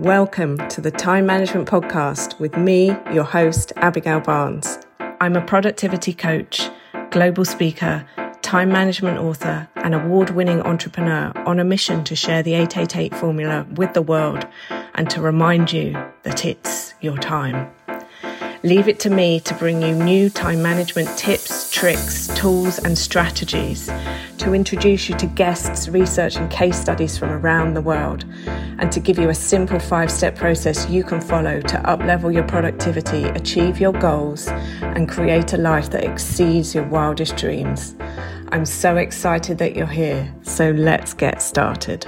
Welcome to the Time Management Podcast with me, your host, Abigail Barnes. I'm a productivity coach, global speaker, time management author, and award winning entrepreneur on a mission to share the 888 formula with the world and to remind you that it's your time. Leave it to me to bring you new time management tips, tricks, tools, and strategies, to introduce you to guests, research, and case studies from around the world, and to give you a simple five step process you can follow to uplevel your productivity, achieve your goals, and create a life that exceeds your wildest dreams. I'm so excited that you're here, so let's get started.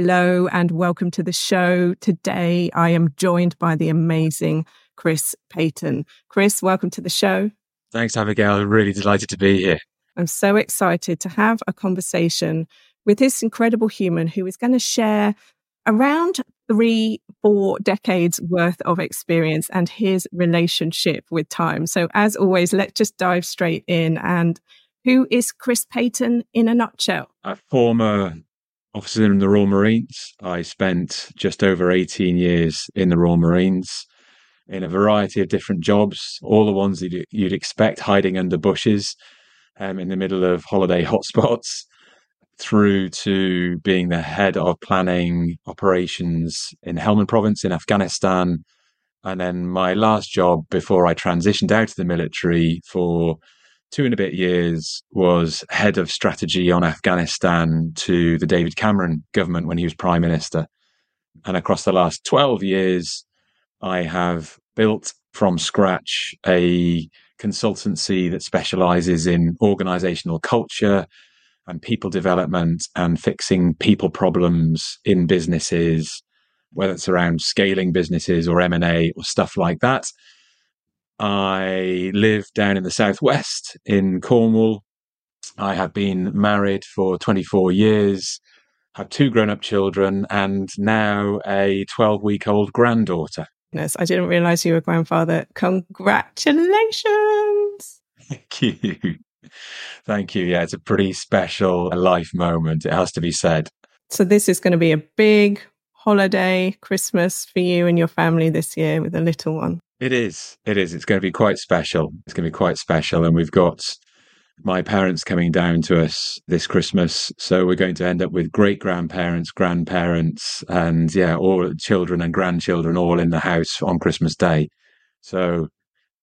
Hello and welcome to the show. Today I am joined by the amazing Chris Paton. Chris, welcome to the show. Thanks, Abigail. Really delighted to be here. I'm so excited to have a conversation with this incredible human who is going to share around three, four decades worth of experience and his relationship with time. So, as always, let's just dive straight in. And who is Chris Paton in a nutshell? A former officer in the Royal Marines. I spent just over 18 years in the Royal Marines in a variety of different jobs, all the ones that you'd expect hiding under bushes um, in the middle of holiday hotspots, through to being the head of planning operations in Helmand province in Afghanistan. And then my last job before I transitioned out of the military for two and a bit years was head of strategy on Afghanistan to the David Cameron government when he was prime minister. And across the last 12 years, I have built from scratch a consultancy that specializes in organizational culture and people development and fixing people problems in businesses, whether it's around scaling businesses or M&A or stuff like that. I live down in the southwest in Cornwall. I have been married for 24 years, have two grown up children, and now a 12 week old granddaughter. Yes, I didn't realize you were a grandfather. Congratulations. Thank you. Thank you. Yeah, it's a pretty special life moment. It has to be said. So, this is going to be a big holiday, Christmas for you and your family this year with a little one. It is. It is. It's going to be quite special. It's going to be quite special. And we've got my parents coming down to us this Christmas. So we're going to end up with great grandparents, grandparents, and yeah, all children and grandchildren all in the house on Christmas Day. So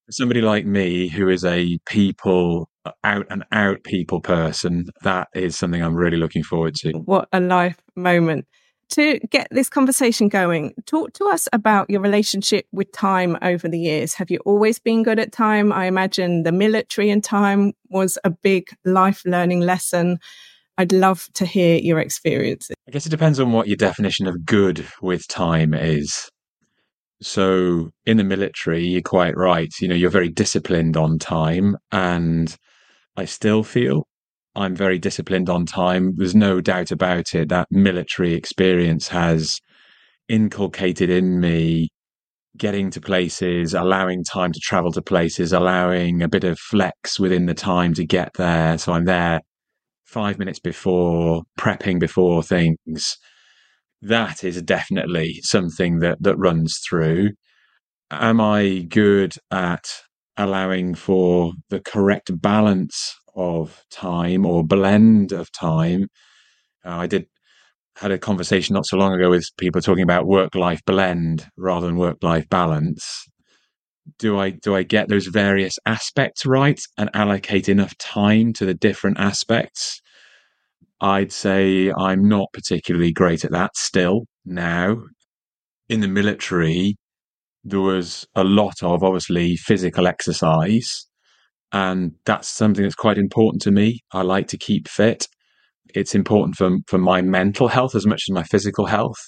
somebody like me who is a people out and out people person, that is something I'm really looking forward to. What a life moment to get this conversation going, talk to us about your relationship with time over the years. Have you always been good at time? I imagine the military and time was a big life learning lesson. I'd love to hear your experiences. I guess it depends on what your definition of good with time is. So in the military, you're quite right. You know, you're very disciplined on time. And I still feel I'm very disciplined on time. There's no doubt about it. That military experience has inculcated in me getting to places, allowing time to travel to places, allowing a bit of flex within the time to get there. So I'm there five minutes before, prepping before things. That is definitely something that, that runs through. Am I good at allowing for the correct balance of time or blend of time. Uh, I did had a conversation not so long ago with people talking about work life blend rather than work life balance. Do I do I get those various aspects right and allocate enough time to the different aspects? I'd say I'm not particularly great at that still now. In the military, there was a lot of obviously physical exercise and that's something that's quite important to me. I like to keep fit. It's important for for my mental health as much as my physical health.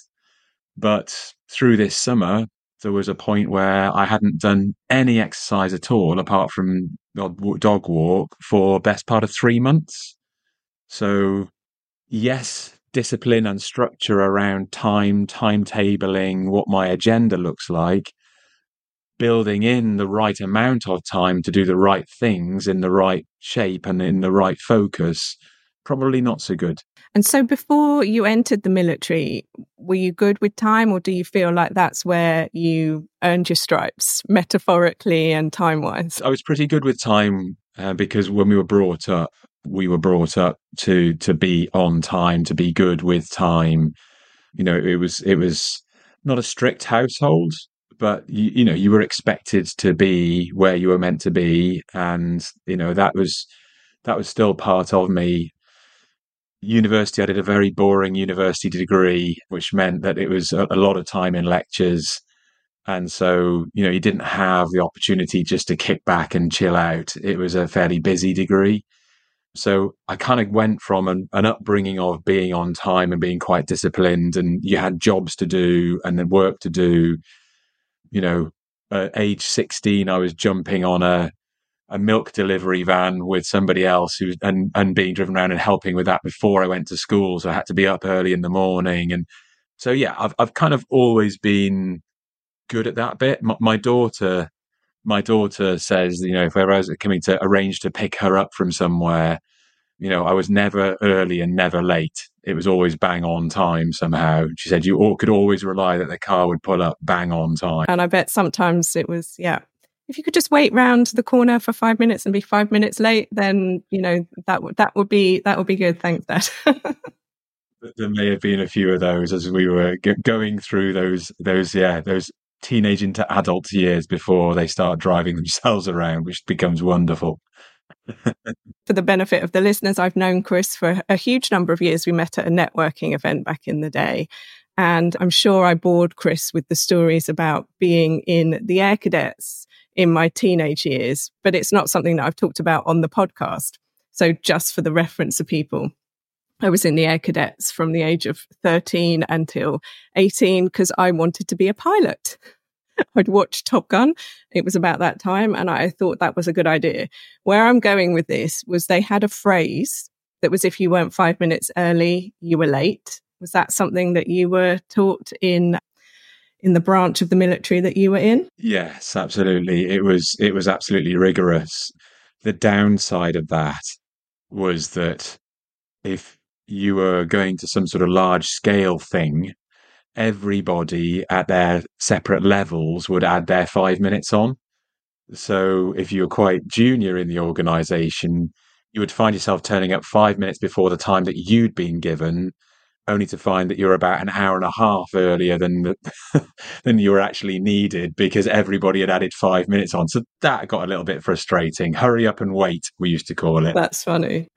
But through this summer, there was a point where I hadn't done any exercise at all apart from dog walk for best part of three months. So, yes, discipline and structure around time, timetabling, what my agenda looks like, building in the right amount of time to do the right things in the right shape and in the right focus, probably not so good. And so before you entered the military, were you good with time or do you feel like that's where you earned your stripes metaphorically and time wise? I was pretty good with time uh, because when we were brought up, we were brought up to to be on time, to be good with time. You know, it was it was not a strict household, but you, you know, you were expected to be where you were meant to be, and you know that was that was still part of me university, I did a very boring university degree, which meant that it was a, a, lot of time in lectures. And so, you know, you didn't have the opportunity just to kick back and chill out. It was a fairly busy degree. So I kind of went from an, an upbringing of being on time and being quite disciplined, and you had jobs to do and then work to do. You know, at age 16, I was jumping on a a milk delivery van with somebody else who and and being driven around and helping with that before I went to school. So I had to be up early in the morning, and so yeah, I've I've kind of always been good at that bit. My, my daughter, my daughter says, you know, if I was coming to arrange to pick her up from somewhere, you know, I was never early and never late. It was always bang on time somehow. She said you could always rely that the car would pull up bang on time. And I bet sometimes it was, yeah, if you could just wait round the corner for five minutes and be five minutes late, then you know that would that would be that would be good. Thanks, Dad. there may have been a few of those as we were g- going through those those yeah those teenage into adult years before they start driving themselves around, which becomes wonderful. For the benefit of the listeners, I've known Chris for a huge number of years. We met at a networking event back in the day. And I'm sure I bored Chris with the stories about being in the Air Cadets in my teenage years, but it's not something that I've talked about on the podcast. So, just for the reference of people, I was in the Air Cadets from the age of 13 until 18 because I wanted to be a pilot. I'd watched Top Gun. It was about that time, and I thought that was a good idea. Where I'm going with this was they had a phrase that was if you weren't five minutes early, you were late. Was that something that you were taught in in the branch of the military that you were in? Yes, absolutely. It was it was absolutely rigorous. The downside of that was that if you were going to some sort of large scale thing, everybody at their separate levels would add their five minutes on. So if you were quite junior in the organization, you would find yourself turning up five minutes before the time that you'd been given only to find that you're about an hour and a half earlier than the, than you were actually needed because everybody had added five minutes on. So that got a little bit frustrating. Hurry up and wait, we used to call it. That's funny.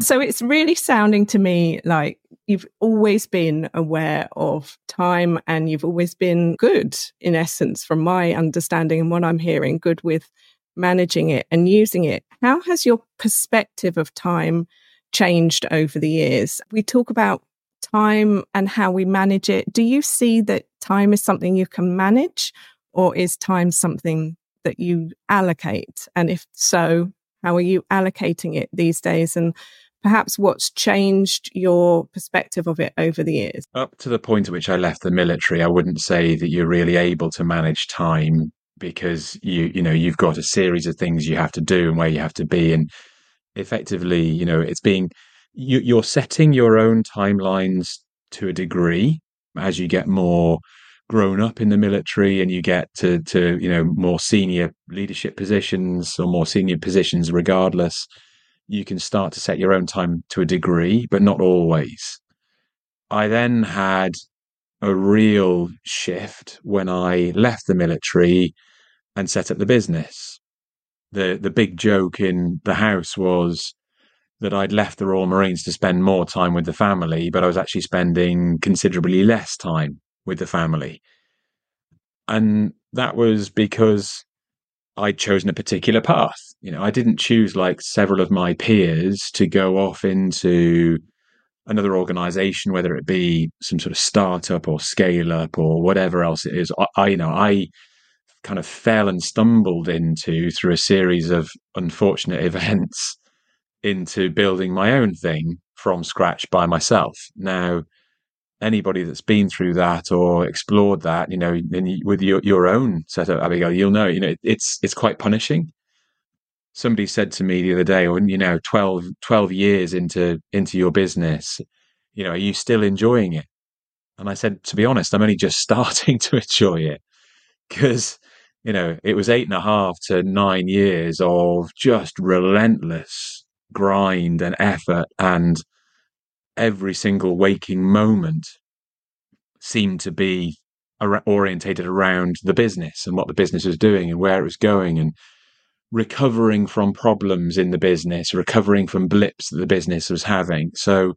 So it's really sounding to me like you've always been aware of time and you've always been good, in essence, from my understanding and what I'm hearing, good with managing it and using it. How has your perspective of time? changed over the years. We talk about time and how we manage it, do you see that time is something you can manage or is time something that you allocate? And if so, how are you allocating it these days? And perhaps what's changed your perspective of it over the years? Up to the point at which I left the military, I wouldn't say that you're really able to manage time because you you know you've got a series of things you have to do and where you have to be and effectively you know it's being you, you're setting your own timelines to a degree as you get more grown up in the military and you get to to you know more senior leadership positions or more senior positions regardless you can start to set your own time to a degree but not always. I then had a real shift when i left the military and set up the business. The the big joke in the house was that I'd left the Royal Marines to spend more time with the family, but I was actually spending considerably less time with the family. And that was because I'd chosen a particular path. You know, I didn't choose like several of my peers to go off into another organization, whether it be some sort of startup or scale up or whatever else it is. I, I you know, I kind of fell and stumbled into through a series of unfortunate events into building my own thing from scratch by myself. Now, anybody that's been through that or explored that, you know, with your, your own setup, Abigail, you'll know, you know, it's, it's quite punishing. Somebody said to me the other day, when, you know, 12, 12 years into, into your business, you know, are you still enjoying it? And I said, to be honest, I'm only just starting to enjoy it because, you know, it was eight and a half to nine years of just relentless grind and effort. And every single waking moment seemed to be orientated around the business and what the business was doing and where it was going and recovering from problems in the business, recovering from blips that the business was having. So,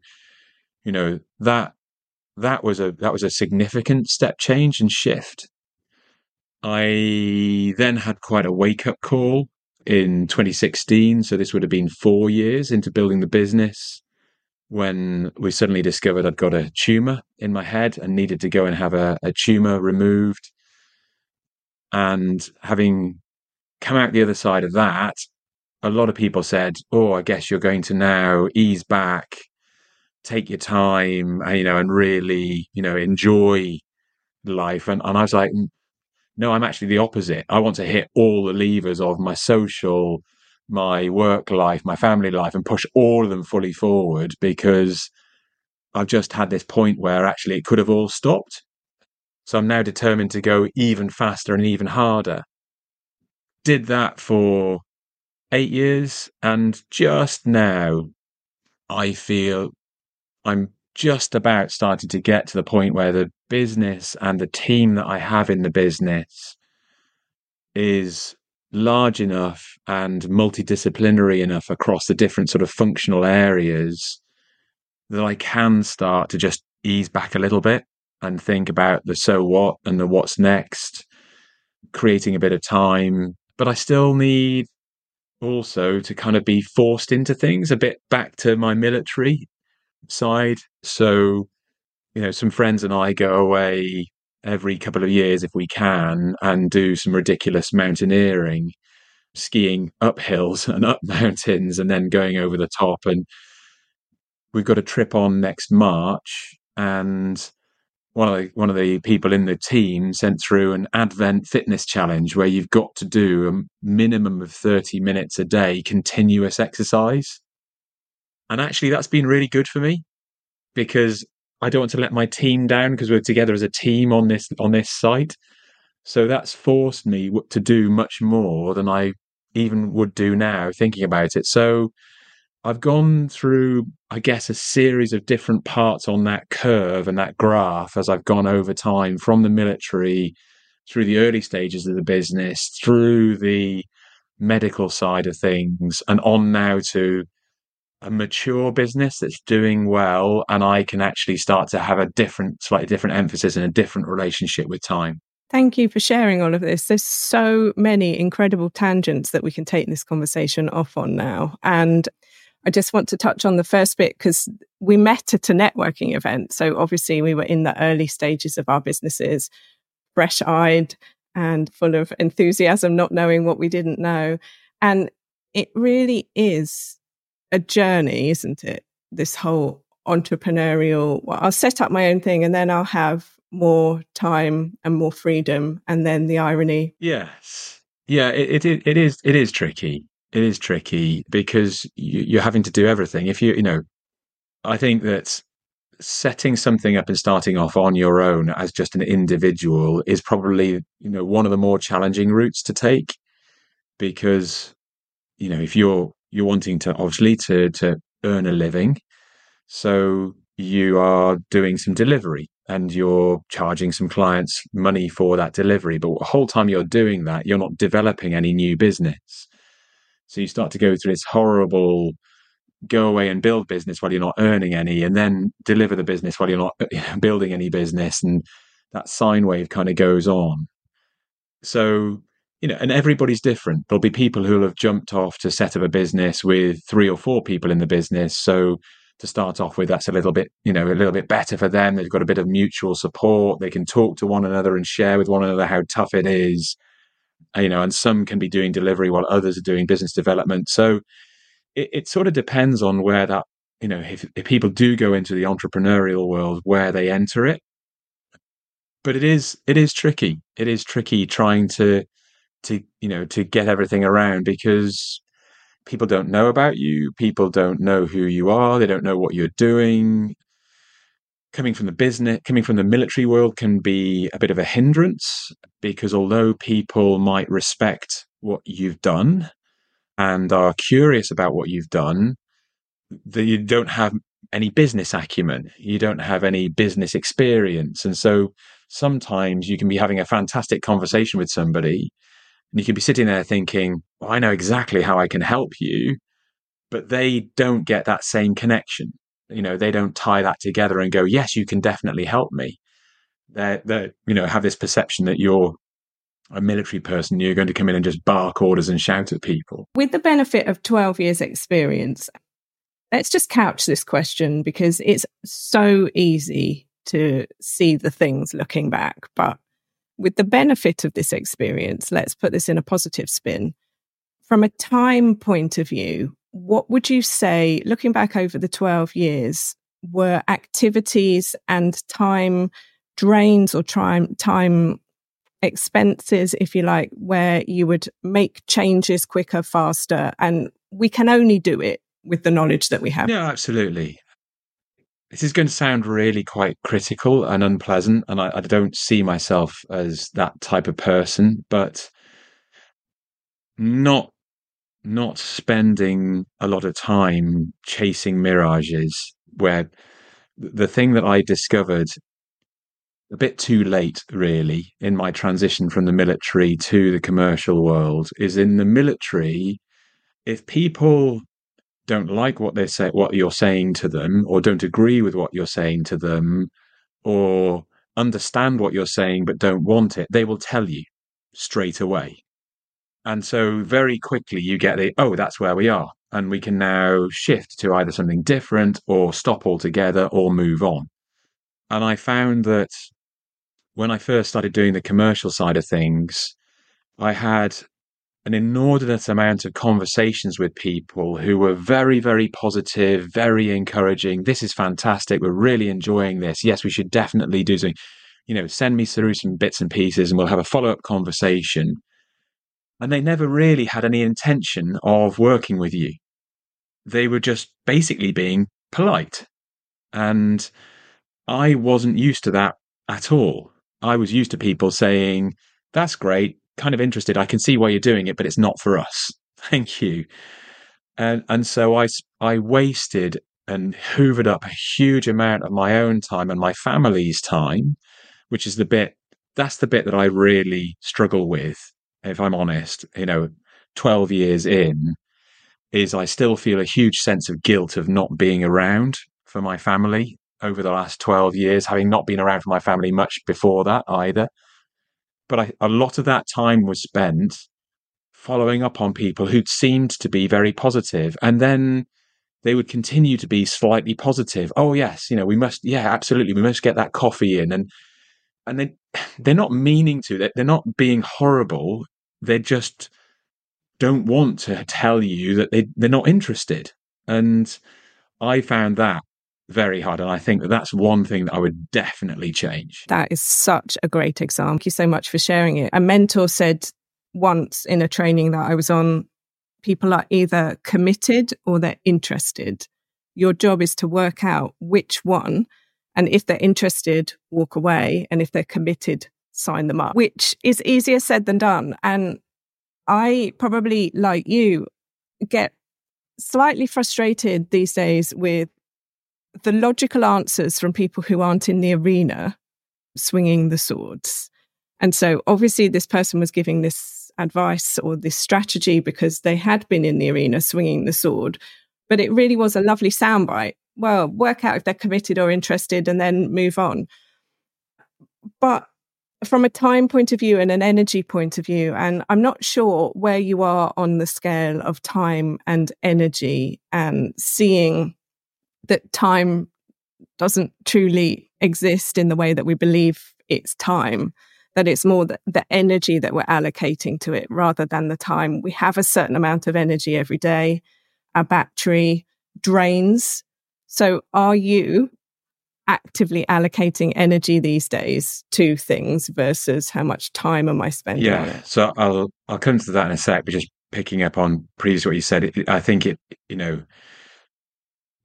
you know, that that was a that was a significant step change and shift. I then had quite a wake up call in 2016. So this would have been four years into building the business when we suddenly discovered I'd got a tumor in my head and needed to go and have a, a tumor removed. And having come out the other side of that, a lot of people said, "Oh, I guess you're going to now ease back, take your time, and, you know, and really, you know, enjoy life." And and I was like, "No, I'm actually the opposite. I want to hit all the levers of my social, my work life, my family life, and push all of them fully forward because I've just had this point where actually it could have all stopped." So I'm now determined to go even faster and even harder did that for eight years. And just now, I feel I'm just about starting to get to the point where the business and the team that I have in the business is large enough and multidisciplinary enough across the different sort of functional areas that I can start to just ease back a little bit and think about the so what and the what's next, creating a bit of time but I still need also to kind of be forced into things a bit back to my military side. So, you know, some friends and I go away every couple of years if we can and do some ridiculous mountaineering, skiing up hills and up mountains and then going over the top. And we've got a trip on next March and one of the one of the people in the team sent through an Advent fitness challenge where you've got to do a minimum of 30 minutes a day continuous exercise. And actually that's been really good for me because I don't want to let my team down because we're together as a team on this on this site. So that's forced me to do much more than I even would do now thinking about it. So I've gone through, I guess, a series of different parts on that curve and that graph as I've gone over time from the military through the early stages of the business, through the medical side of things, and on now to a mature business that's doing well. And I can actually start to have a different, slightly different emphasis and a different relationship with time. Thank you for sharing all of this. There's so many incredible tangents that we can take this conversation off on now. And I just want to touch on the first bit because we met at a networking event. So obviously, we were in the early stages of our businesses, fresh eyed and full of enthusiasm, not knowing what we didn't know. And it really is a journey, isn't it? This whole entrepreneurial, well, I'll set up my own thing and then I'll have more time and more freedom. And then the irony. Yes. Yeah, it, it, it is it is tricky it is tricky because you, are having to do everything. If you, you know, I think that setting something up and starting off on your own as just an individual is probably, you know, one of the more challenging routes to take because, you know, if you're you're wanting to obviously to to earn a living, so you are doing some delivery and you're charging some clients money for that delivery, but the whole time you're doing that, you're not developing any new business. So you start to go through this horrible go away and build business while you're not earning any, and then deliver the business while you're not uh, building any business. And that sine wave kind of goes on. So, you know, and everybody's different. There'll be people who'll have jumped off to set up a business with three or four people in the business. So to start off with, that's a little bit, you know, a little bit better for them. They've got a bit of mutual support. They can talk to one another and share with one another how tough it is you know, and some can be doing delivery while others are doing business development. So it, it sort of depends on where that, you know, if, if people do go into the entrepreneurial world, where they enter it. But it is it is tricky. It is tricky trying to to you know to get everything around because people don't know about you people don't know who you are they don't know what you're doing coming from the business, coming from the military world can be a bit of a hindrance because although people might respect what you've done and are curious about what you've done, that you don't have any business acumen, you don't have any business experience. And so sometimes you can be having a fantastic conversation with somebody and you can be sitting there thinking, well, I know exactly how I can help you, but they don't get that same connection. You know they don't tie that together and go yes you can definitely help me. They they you know have this perception that you're a military person you're going to come in and just bark orders and shout at people. With the benefit of 12 years experience let's just couch this question because it's so easy to see the things looking back but with the benefit of this experience let's put this in a positive spin from a time point of view what would you say, looking back over the 12 years, were activities and time drains or time, time expenses, if you like, where you would make changes quicker, faster? And we can only do it with the knowledge that we have. Yeah, absolutely. This is going to sound really quite critical and unpleasant, and I, I don't see myself as that type of person, but not not spending a lot of time chasing mirages where the thing that I discovered a bit too late, really, in my transition from the military to the commercial world is in the military, if people don't like what they say, what you're saying to them, or don't agree with what you're saying to them, or understand what you're saying but don't want it, they will tell you straight away. And so very quickly you get the, oh, that's where we are. And we can now shift to either something different or stop altogether or move on. And I found that when I first started doing the commercial side of things, I had an inordinate amount of conversations with people who were very, very positive, very encouraging. This is fantastic. We're really enjoying this. Yes, we should definitely do something. You know, send me through some bits and pieces and we'll have a follow up conversation and they never really had any intention of working with you. They were just basically being polite. And I wasn't used to that at all. I was used to people saying, That's great, kind of interested. I can see why you're doing it, but it's not for us. Thank you. And, and so I, I wasted and hoovered up a huge amount of my own time and my family's time, which is the bit, that's the bit that I really struggle with if I'm honest, you know, 12 years in, is I still feel a huge sense of guilt of not being around for my family over the last 12 years, having not been around for my family much before that either. But I, a lot of that time was spent following up on people who'd seemed to be very positive and then they would continue to be slightly positive. Oh yes, you know, we must yeah, absolutely, we must get that coffee in and and they they're not meaning to, they're not being horrible they just don't want to tell you that they, they're not interested. And I found that very hard. And I think that that's one thing that I would definitely change. That is such a great example. Thank you so much for sharing it. A mentor said once in a training that I was on, people are either committed or they're interested. Your job is to work out which one. And if they're interested, walk away. And if they're committed, sign them up, which is easier said than done. And I probably, like you, get slightly frustrated these days with the logical answers from people who aren't in the arena swinging the swords. And so obviously, this person was giving this advice or this strategy because they had been in the arena swinging the sword, but it really was a lovely soundbite. Well, work out if they're committed or interested and then move on. But from a time point of view and an energy point of view, and I'm not sure where you are on the scale of time and energy and seeing that time doesn't truly exist in the way that we believe it's time, that it's more the, the energy that we're allocating to it rather than the time. We have a certain amount of energy every day. Our battery drains. So are you actively allocating energy these days to things versus how much time am I spending? Yeah, so I'll I'll come to that in a sec. But just picking up on previous what you said, it, I think it you know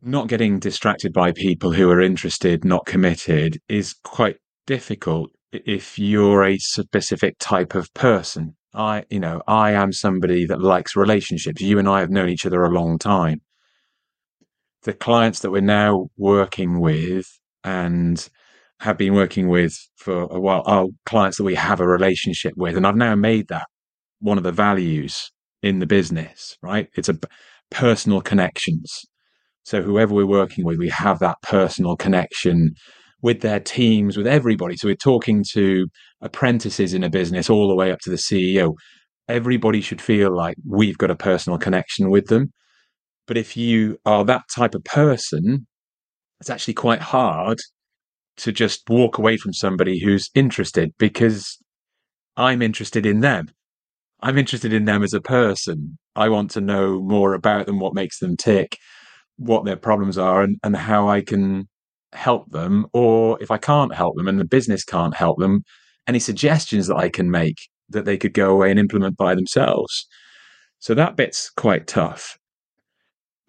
not getting distracted by people who are interested, not committed is quite difficult if you're a specific type of person. I, you know, I am somebody that likes relationships. You and I have known each other a long time. The clients that we're now working with and have been working with for a while are clients that we have a relationship with. And I've now made that one of the values in the business, right? It's a personal connections. So whoever we're working with, we have that personal connection with their teams, with everybody. So we're talking to apprentices in a business all the way up to the CEO. Everybody should feel like we've got a personal connection with them. But if you are that type of person, it's actually quite hard to just walk away from somebody who's interested because I'm interested in them. I'm interested in them as a person. I want to know more about them, what makes them tick, what their problems are, and, and how I can help them. Or if I can't help them and the business can't help them, any suggestions that I can make that they could go away and implement by themselves. So that bit's quite tough.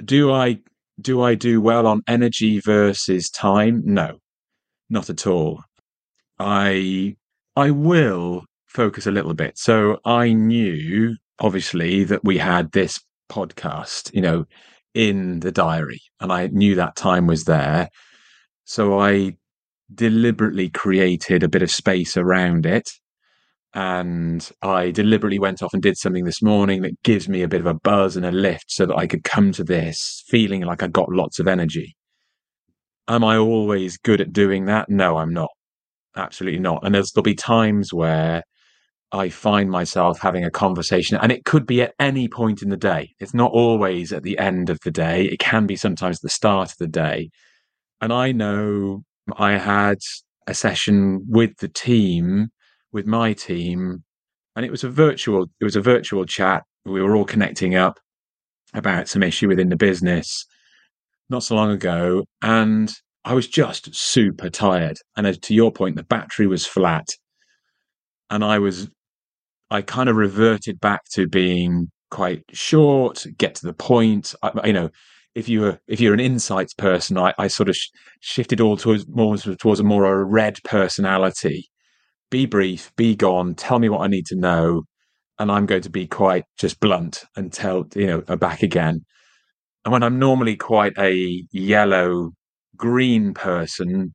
Do I do I do well on energy versus time? No, not at all. I I will focus a little bit. So I knew obviously that we had this podcast, you know, in the diary and I knew that time was there. So I deliberately created a bit of space around it. And I deliberately went off and did something this morning that gives me a bit of a buzz and a lift so that I could come to this feeling like I got lots of energy. Am I always good at doing that? No, I'm not. Absolutely not. And there'll be times where I find myself having a conversation, and it could be at any point in the day. It's not always at the end of the day. It can be sometimes the start of the day. And I know I had a session with the team, with my team, and it was a virtual, it was a virtual chat. We were all connecting up about some issue within the business not so long ago. And I was just super tired. And to your point, the battery was flat. And I was I kind of reverted back to being quite short, get to the point. I, you know, if you're if you're an insights person, I, I sort of sh- shifted all towards more towards a more a red personality. Be brief, be gone. Tell me what I need to know, and I'm going to be quite just blunt and tell you know uh, back again. And when I'm normally quite a yellow green person,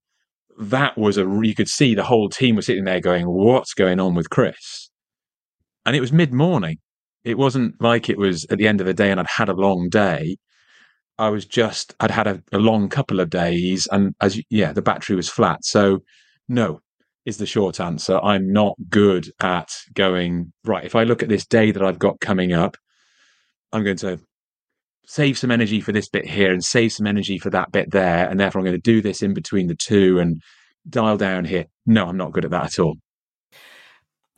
that was a you could see the whole team was sitting there going, "What's going on with Chris?" And it was mid morning. It wasn't like it was at the end of the day and I'd had a long day. I was just, I'd had a, a long couple of days and as, yeah, the battery was flat. So no is the short answer. I'm not good at going, right, if I look at this day that I've got coming up, I'm going to save some energy for this bit here and save some energy for that bit there. And therefore I'm going to do this in between the two and dial down here. No, I'm not good at that at all.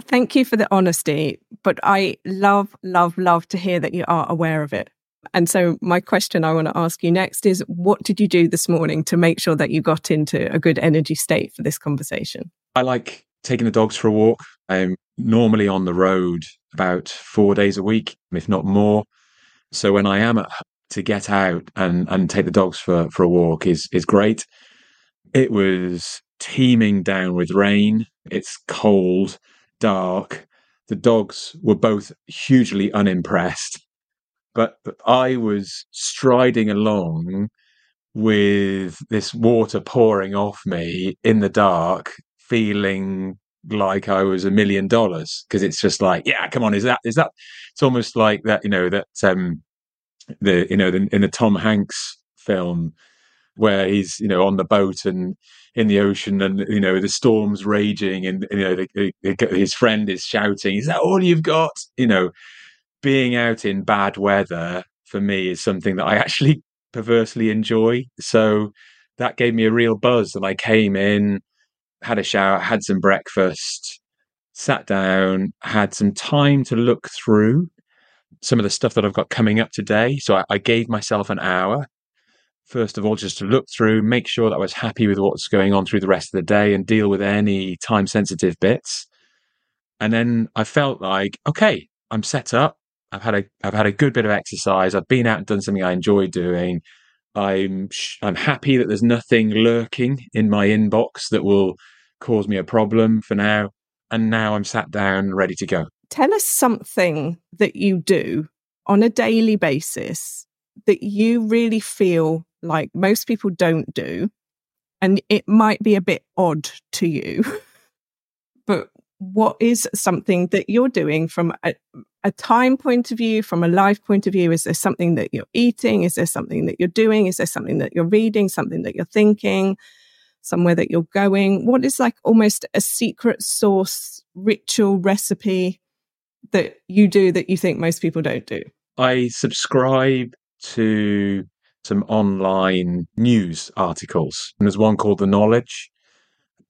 Thank you for the honesty, but I love, love, love to hear that you are aware of it. And so, my question I want to ask you next is what did you do this morning to make sure that you got into a good energy state for this conversation? I like taking the dogs for a walk. I'm normally on the road about four days a week, if not more. So, when I am at, to get out and, and take the dogs for, for a walk is, is great. It was teeming down with rain. It's cold dark. The dogs were both hugely unimpressed, but I was striding along with this water pouring off me in the dark, feeling like I was a million dollars because it's just like, yeah, come on, is that is that? It's almost like that, you know, that um, the you know the, in the Tom Hanks film where he's you know on the boat and in the ocean and you know the storm's raging and you know the, the, his friend is shouting is that all you've got? You know being out in bad weather for me is something that i actually perversely enjoy. So that gave me a real buzz and i came in had a shower had some breakfast sat down had some time to look through some of the stuff that i've got coming up today. So I, I gave myself an hour first of all, just to look through, make sure that I was happy with what's going on through the rest of the day and deal with any time sensitive bits. And then I felt like, okay, I'm set up. I've had a I've had a good bit of exercise. I've been out and done something I enjoy doing. I'm I'm happy that there's nothing lurking in my inbox that will cause me a problem for now. And now I'm sat down, ready to go. Tell us something that you do on a daily basis that you really feel like most people don't do. And it might be a bit odd to you, but what is something that you're doing from a, a, time point of view, from a life point of view? Is there something that you're eating? Is there something that you're doing? Is there something that you're reading? Something that you're thinking? Somewhere that you're going? What is like almost a secret source ritual recipe that you do that you think most people don't do? I subscribe to some online news articles. And there's one called The Knowledge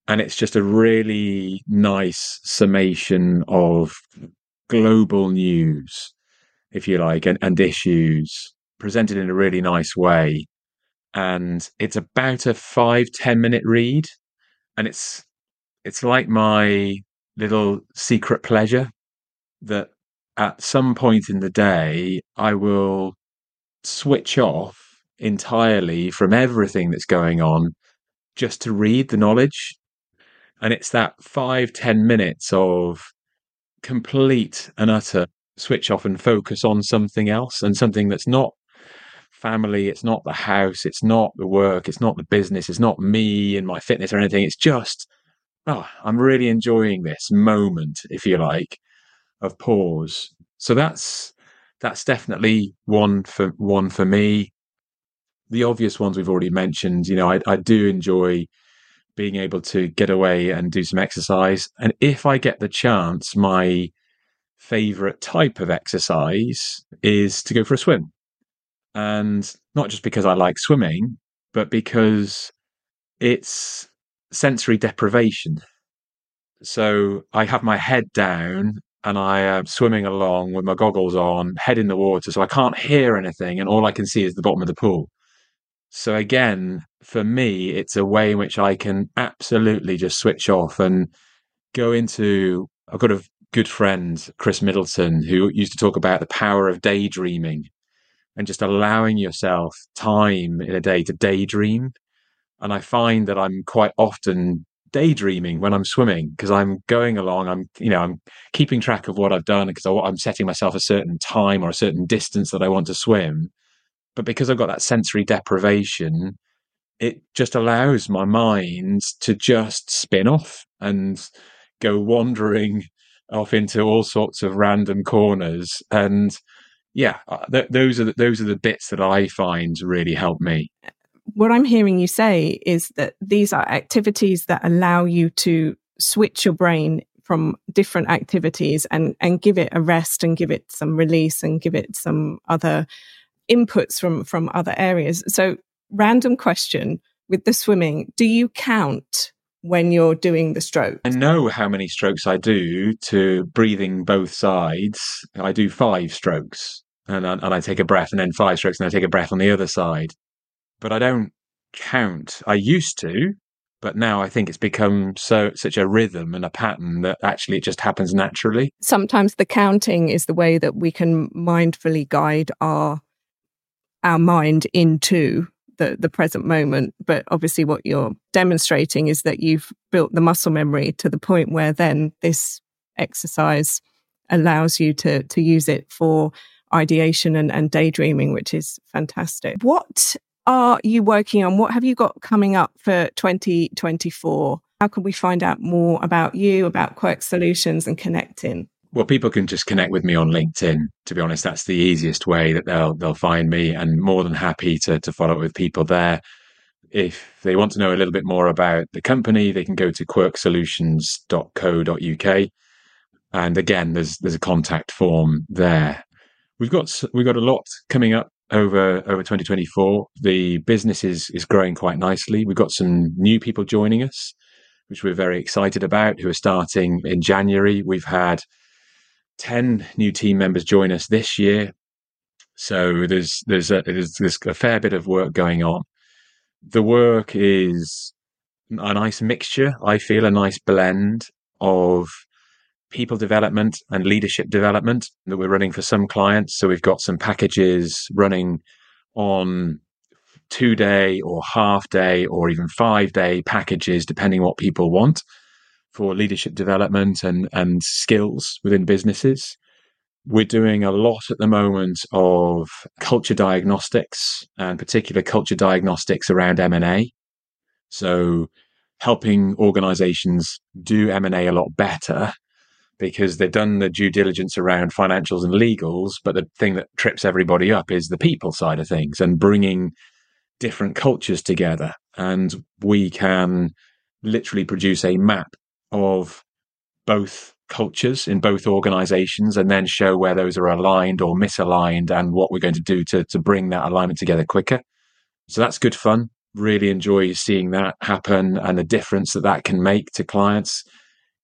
and it's just a really nice summation of global news, if you like, and, and issues presented in a really nice way. And it's about a five ten minute read. And it's it's like my little secret pleasure that at some point in the day I will switch off entirely from everything that's going on just to read the knowledge and it's that five, ten minutes of complete and utter switch off and focus on something else and something that's not family, it's not the house, it's not the work, it's not the business, it's not me and my fitness or anything. It's just, oh, I'm really enjoying this moment, if you like, of pause. So that's that's definitely one for one for me. The obvious ones we've already mentioned. You know, I, I do enjoy being able to get away and do some exercise. And if I get the chance, my favorite type of exercise is to go for a swim. And not just because I like swimming, but because it's sensory deprivation. So I have my head down and I am swimming along with my goggles on, head in the water. So I can't hear anything. And all I can see is the bottom of the pool. So again, for me, it's a way in which I can absolutely just switch off and go into. I've got a good friend, Chris Middleton, who used to talk about the power of daydreaming and just allowing yourself time in a day to daydream. And I find that I'm quite often daydreaming when I'm swimming because I'm going along. I'm, you know, I'm keeping track of what I've done because I'm setting myself a certain time or a certain distance that I want to swim. But because I've got that sensory deprivation, it just allows my mind to just spin off and go wandering off into all sorts of random corners. And yeah, uh, th- those are the, those are the bits that I find really help me. What I'm hearing you say is that these are activities that allow you to switch your brain from different activities and and give it a rest and give it some release and give it some other inputs from from other areas. So, random question with the swimming: Do you count when you're doing the stroke? I know how many strokes I do to breathing both sides. I do five strokes, and and I take a breath, and then five strokes, and I take a breath on the other side. But I don't count. I used to, but now I think it's become so such a rhythm and a pattern that actually it just happens naturally. Sometimes the counting is the way that we can mindfully guide our our mind into the, the present moment. But obviously, what you're demonstrating is that you've built the muscle memory to the point where then this exercise allows you to, to use it for ideation and, and daydreaming, which is fantastic. What are you working on? What have you got coming up for 2024? How can we find out more about you, about Quirk Solutions and connecting? Well, people can just connect with me on LinkedIn. To be honest, that's the easiest way that they'll they'll find me, and more than happy to to follow up with people there. If they want to know a little bit more about the company, they can go to quirksolutions.co.uk, and again, there's there's a contact form there. We've got we've got a lot coming up over over 2024. The business is is growing quite nicely. We've got some new people joining us, which we're very excited about, who are starting in January. We've had 10 new team members join us this year. So there's there's a, there's, there's a fair bit of work going on. The work is a nice mixture. I feel a nice blend of people development and leadership development that we're running for some clients. So we've got some packages running on two day or half day or even five day packages, depending what people want for leadership development and, and skills within businesses. We're doing a lot at the moment of culture diagnostics and particular culture diagnostics around M&A. So helping organizations do M&A a lot better because they've done the due diligence around financials and legals, but the thing that trips everybody up is the people side of things and bringing different cultures together. And we can literally produce a map of both cultures in both organizations and then show where those are aligned or misaligned and what we're going to do to, to bring that alignment together quicker. So that's good fun. Really enjoy seeing that happen and the difference that that can make to clients.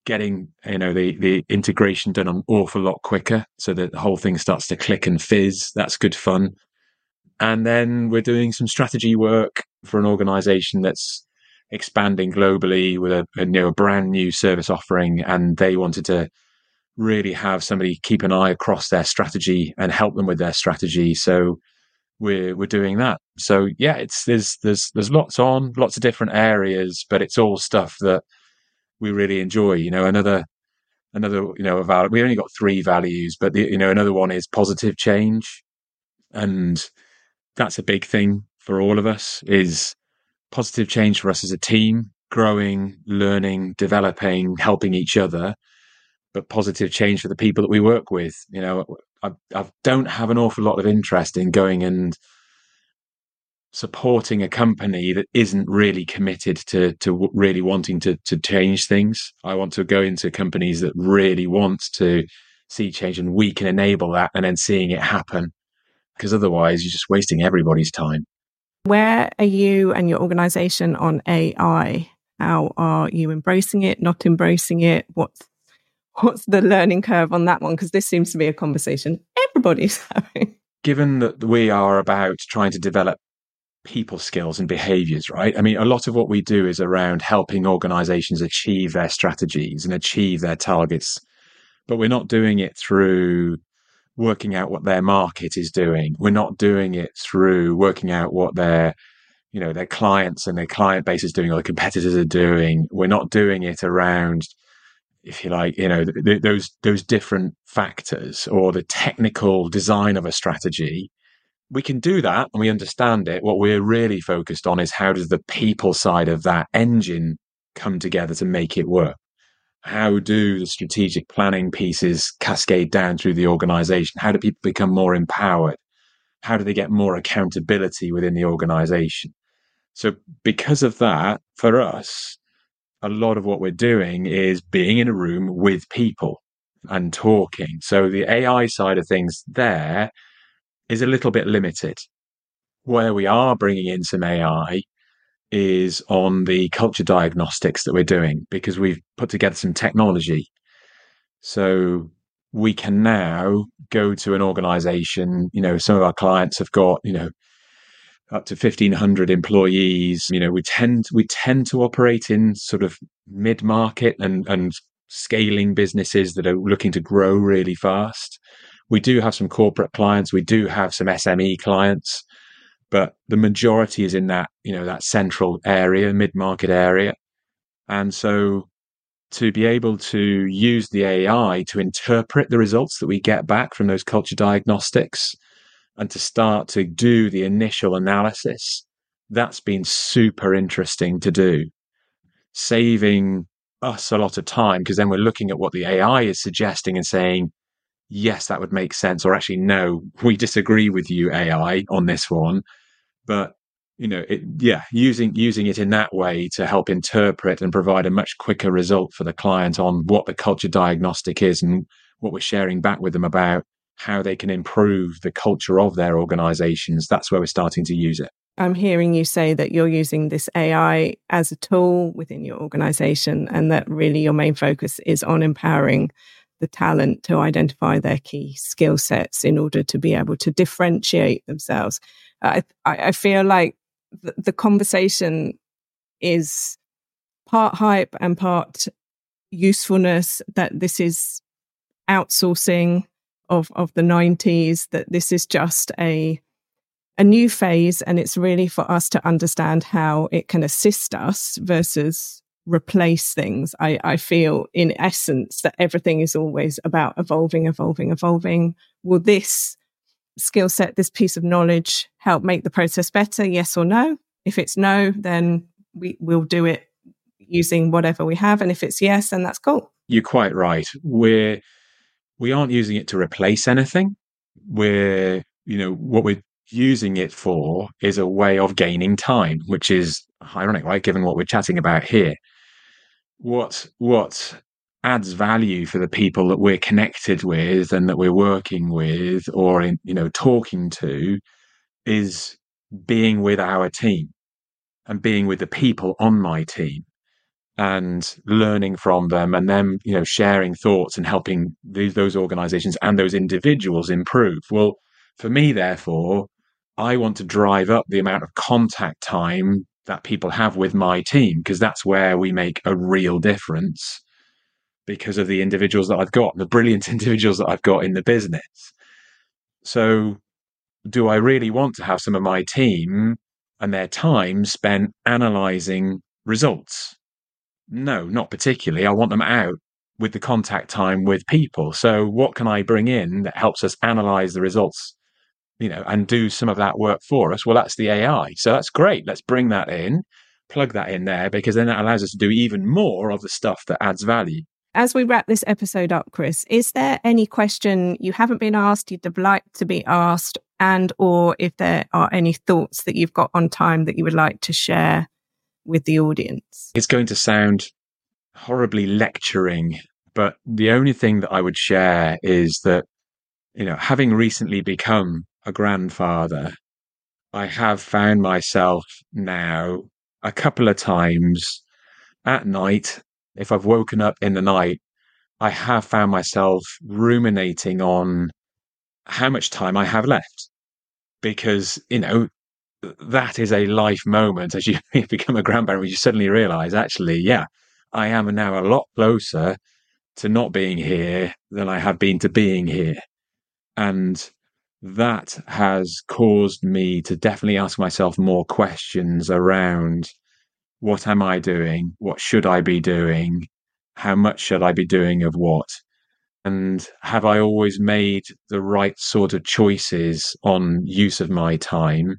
Getting you know the the integration done an awful lot quicker, so that the whole thing starts to click and fizz. That's good fun. And then we're doing some strategy work for an organization that's expanding globally with a, a, you know, a brand new service offering. And they wanted to really have somebody keep an eye across their strategy and help them with their strategy. So we're, we're doing that. So yeah, it's, there's, there's, there's lots on, lots of different areas, but it's all stuff that we really enjoy. You know, another, another, you know, we only got three values, but the, you know, another one is positive change. And that's a big thing for all of us is positive change for us as a team, growing, learning, developing, helping each other, but positive change for the people that we work with. You know, I, I don't have an awful lot of interest in going and supporting a company that isn't really committed to to really wanting to to change things. I want to go into companies that really want to see change and we can enable that and then seeing it happen because otherwise you're just wasting everybody's time. Where are you and your organization on AI? How are you embracing it, not embracing it? What's what's the learning curve on that one? Because this seems to be a conversation everybody's having. Given that we are about trying to develop people skills and behaviors, right? I mean, a lot of what we do is around helping organizations achieve their strategies and achieve their targets. But we're not doing it through working out what their market is doing. We're not doing it through working out what their, you know, their clients and their client base is doing or the competitors are doing. We're not doing it around, if you like, you know, th- those those different factors or the technical design of a strategy. We can do that and we understand it. What we're really focused on is how does the people side of that engine come together to make it work how do the strategic planning pieces cascade down through the organization? How do people become more empowered? How do they get more accountability within the organization? So, because of that, for us, a lot of what we're doing is being in a room with people and talking. So, the AI side of things there is a little bit limited. Where we are bringing in some AI is on the culture diagnostics that we're doing because we've put together some technology. So we can now go to an organization, you know, some of our clients have got, you know, up to 1500 employees. You know we tend we tend to operate in sort of mid market and and scaling businesses that are looking to grow really fast. We do have some corporate clients. We do have some sme clients but the majority is in that you know that central area mid market area. And so to be able to use the ai to interpret the results that we get back from those culture diagnostics and to start to do the initial analysis that's been super interesting to do. Saving us a lot of time because then we're looking at what the ai is suggesting and saying yes that would make sense or actually no we disagree with you ai on this one but you know it, yeah using using it in that way to help interpret and provide a much quicker result for the client on what the culture diagnostic is and what we're sharing back with them about how they can improve the culture of their organizations that's where we're starting to use it. I'm hearing you say that you're using this ai as a tool within your organization and that really your main focus is on empowering the talent to identify their key skill sets in order to be able to differentiate themselves I, I feel like the, the conversation is part hype and part usefulness that this is outsourcing of of the 90s that this is just a a new phase and it's really for us to understand how it can assist us versus replace things. I, I feel in essence that everything is always about evolving, evolving, evolving. Will this skill set, this piece of knowledge help make the process better? Yes or no? If it's no, then we will do it using whatever we have. And if it's yes, then that's cool. You're quite right. We're we aren't using it to replace anything. We're, you know, what we're using it for is a way of gaining time, which is ironic, right? Given what we're chatting about here. What what adds value for the people that we're connected with and that we're working with or in, you know talking to is being with our team and being with the people on my team and learning from them and then you know sharing thoughts and helping these, those organizations and those individuals improve. Well for me therefore i want to drive up the amount of contact time that people have with my team because that's where we make a real difference because of the individuals that i've got the brilliant individuals that i've got in the business so do i really want to have some of my team and their time spent analyzing results no, not particularly. I want them out with the contact time with people. So what can I bring in that helps us analyze the results, you know, and do some of that work for us? Well, that's the AI. So that's great. Let's bring that in, plug that in there, because then that allows us to do even more of the stuff that adds value. As we wrap this episode up, Chris, is there any question you haven't been asked you'd have liked to be asked, and or if there are any thoughts that you've got on time that you would like to share with the audience? It's going to sound horribly lecturing, but the only thing that I would share is that, you know, having recently become a grandfather, I have found myself now a couple of times at night, if I've woken up in the night, I have found myself ruminating on how much time I have left. Because, you know, that is a life moment as you become a grandparent, you suddenly realize, actually, yeah, I am now a lot closer to not being here than I have been to being here. And that has caused me to definitely ask myself more questions around what am I doing? What should I be doing? How much should I be doing of what? And have I always made the right sort of choices on use of my time?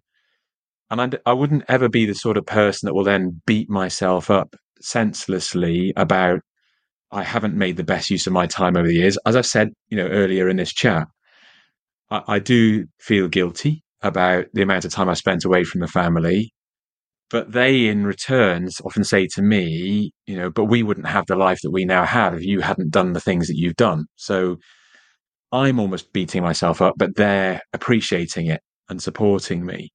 And I'd, I would not ever be the sort of person that will then beat myself up senselessly about I haven't made the best use of my time over the years. As I've said, you know, earlier in this chat, I, I do feel guilty about the amount of time I spent away from the family. But they, in returns, often say to me, you know, but we wouldn't have the life that we now have if you hadn't done the things that you've done. So I'm almost beating myself up, but they're appreciating it and supporting me.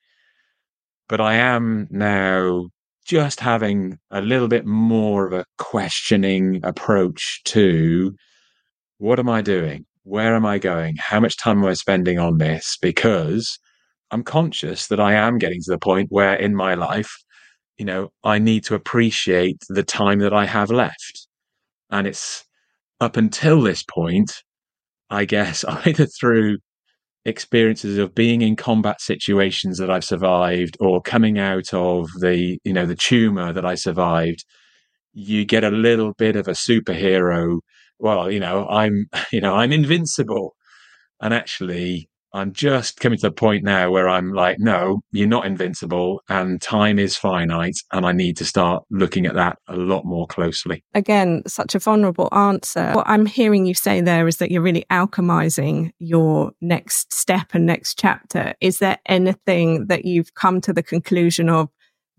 But I am now just having a little bit more of a questioning approach to what am I doing? Where am I going? How much time am I spending on this? Because I'm conscious that I am getting to the point where in my life, you know, I need to appreciate the time that I have left. And it's up until this point, I guess, either through experiences of being in combat situations that I've survived or coming out of the, you know, the tumor that I survived, you get a little bit of a superhero. Well, you know, I'm, you know, I'm invincible. And actually, I'm just coming to the point now where I'm like, no, you're not invincible and time is finite. And I need to start looking at that a lot more closely. Again, such a vulnerable answer. What I'm hearing you say there is that you're really alchemizing your next step and next chapter. Is there anything that you've come to the conclusion of?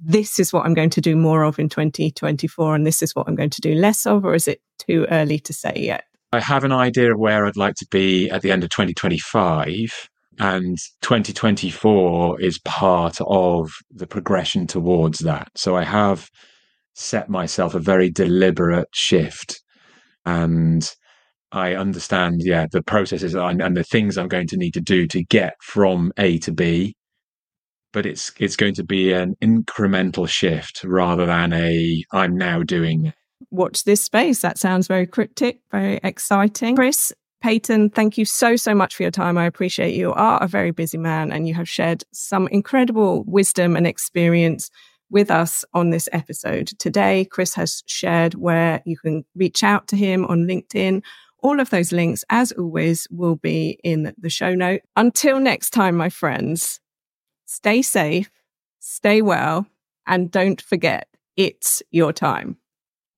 This is what I'm going to do more of in 2024, and this is what I'm going to do less of, or is it too early to say yet? I have an idea of where I'd like to be at the end of 2025. And 2024 is part of the progression towards that. So I have set myself a very deliberate shift. And I understand, yeah, the processes and, the things I'm going to need to do to get from A to B. But it's it's going to be an incremental shift rather than a I'm now doing watch this space. That sounds very cryptic, very exciting. Chris, Paton, thank you so, so much for your time. I appreciate you. you are a very busy man and you have shared some incredible wisdom and experience with us on this episode. Today, Chris has shared where you can reach out to him on LinkedIn. All of those links, as always, will be in the show note. Until next time, my friends, stay safe, stay well, and don't forget, it's your time.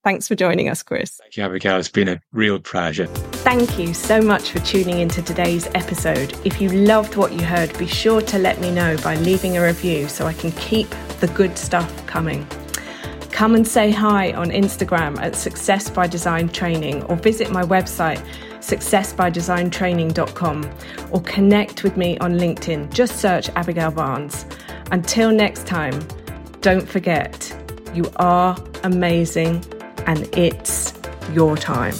Thanks for joining us, Chris. Thank you, Abigail. It's been a real pleasure. Thank you so much for tuning into today's episode. If you loved what you heard, be sure to let me know by leaving a review so I can keep the good stuff coming. Come and say hi on Instagram at Success by Design Training or visit my website successbydesigntraining.com or connect with me on LinkedIn. Just search Abigail Barnes. Until next time, don't forget, you are amazing and it's your time.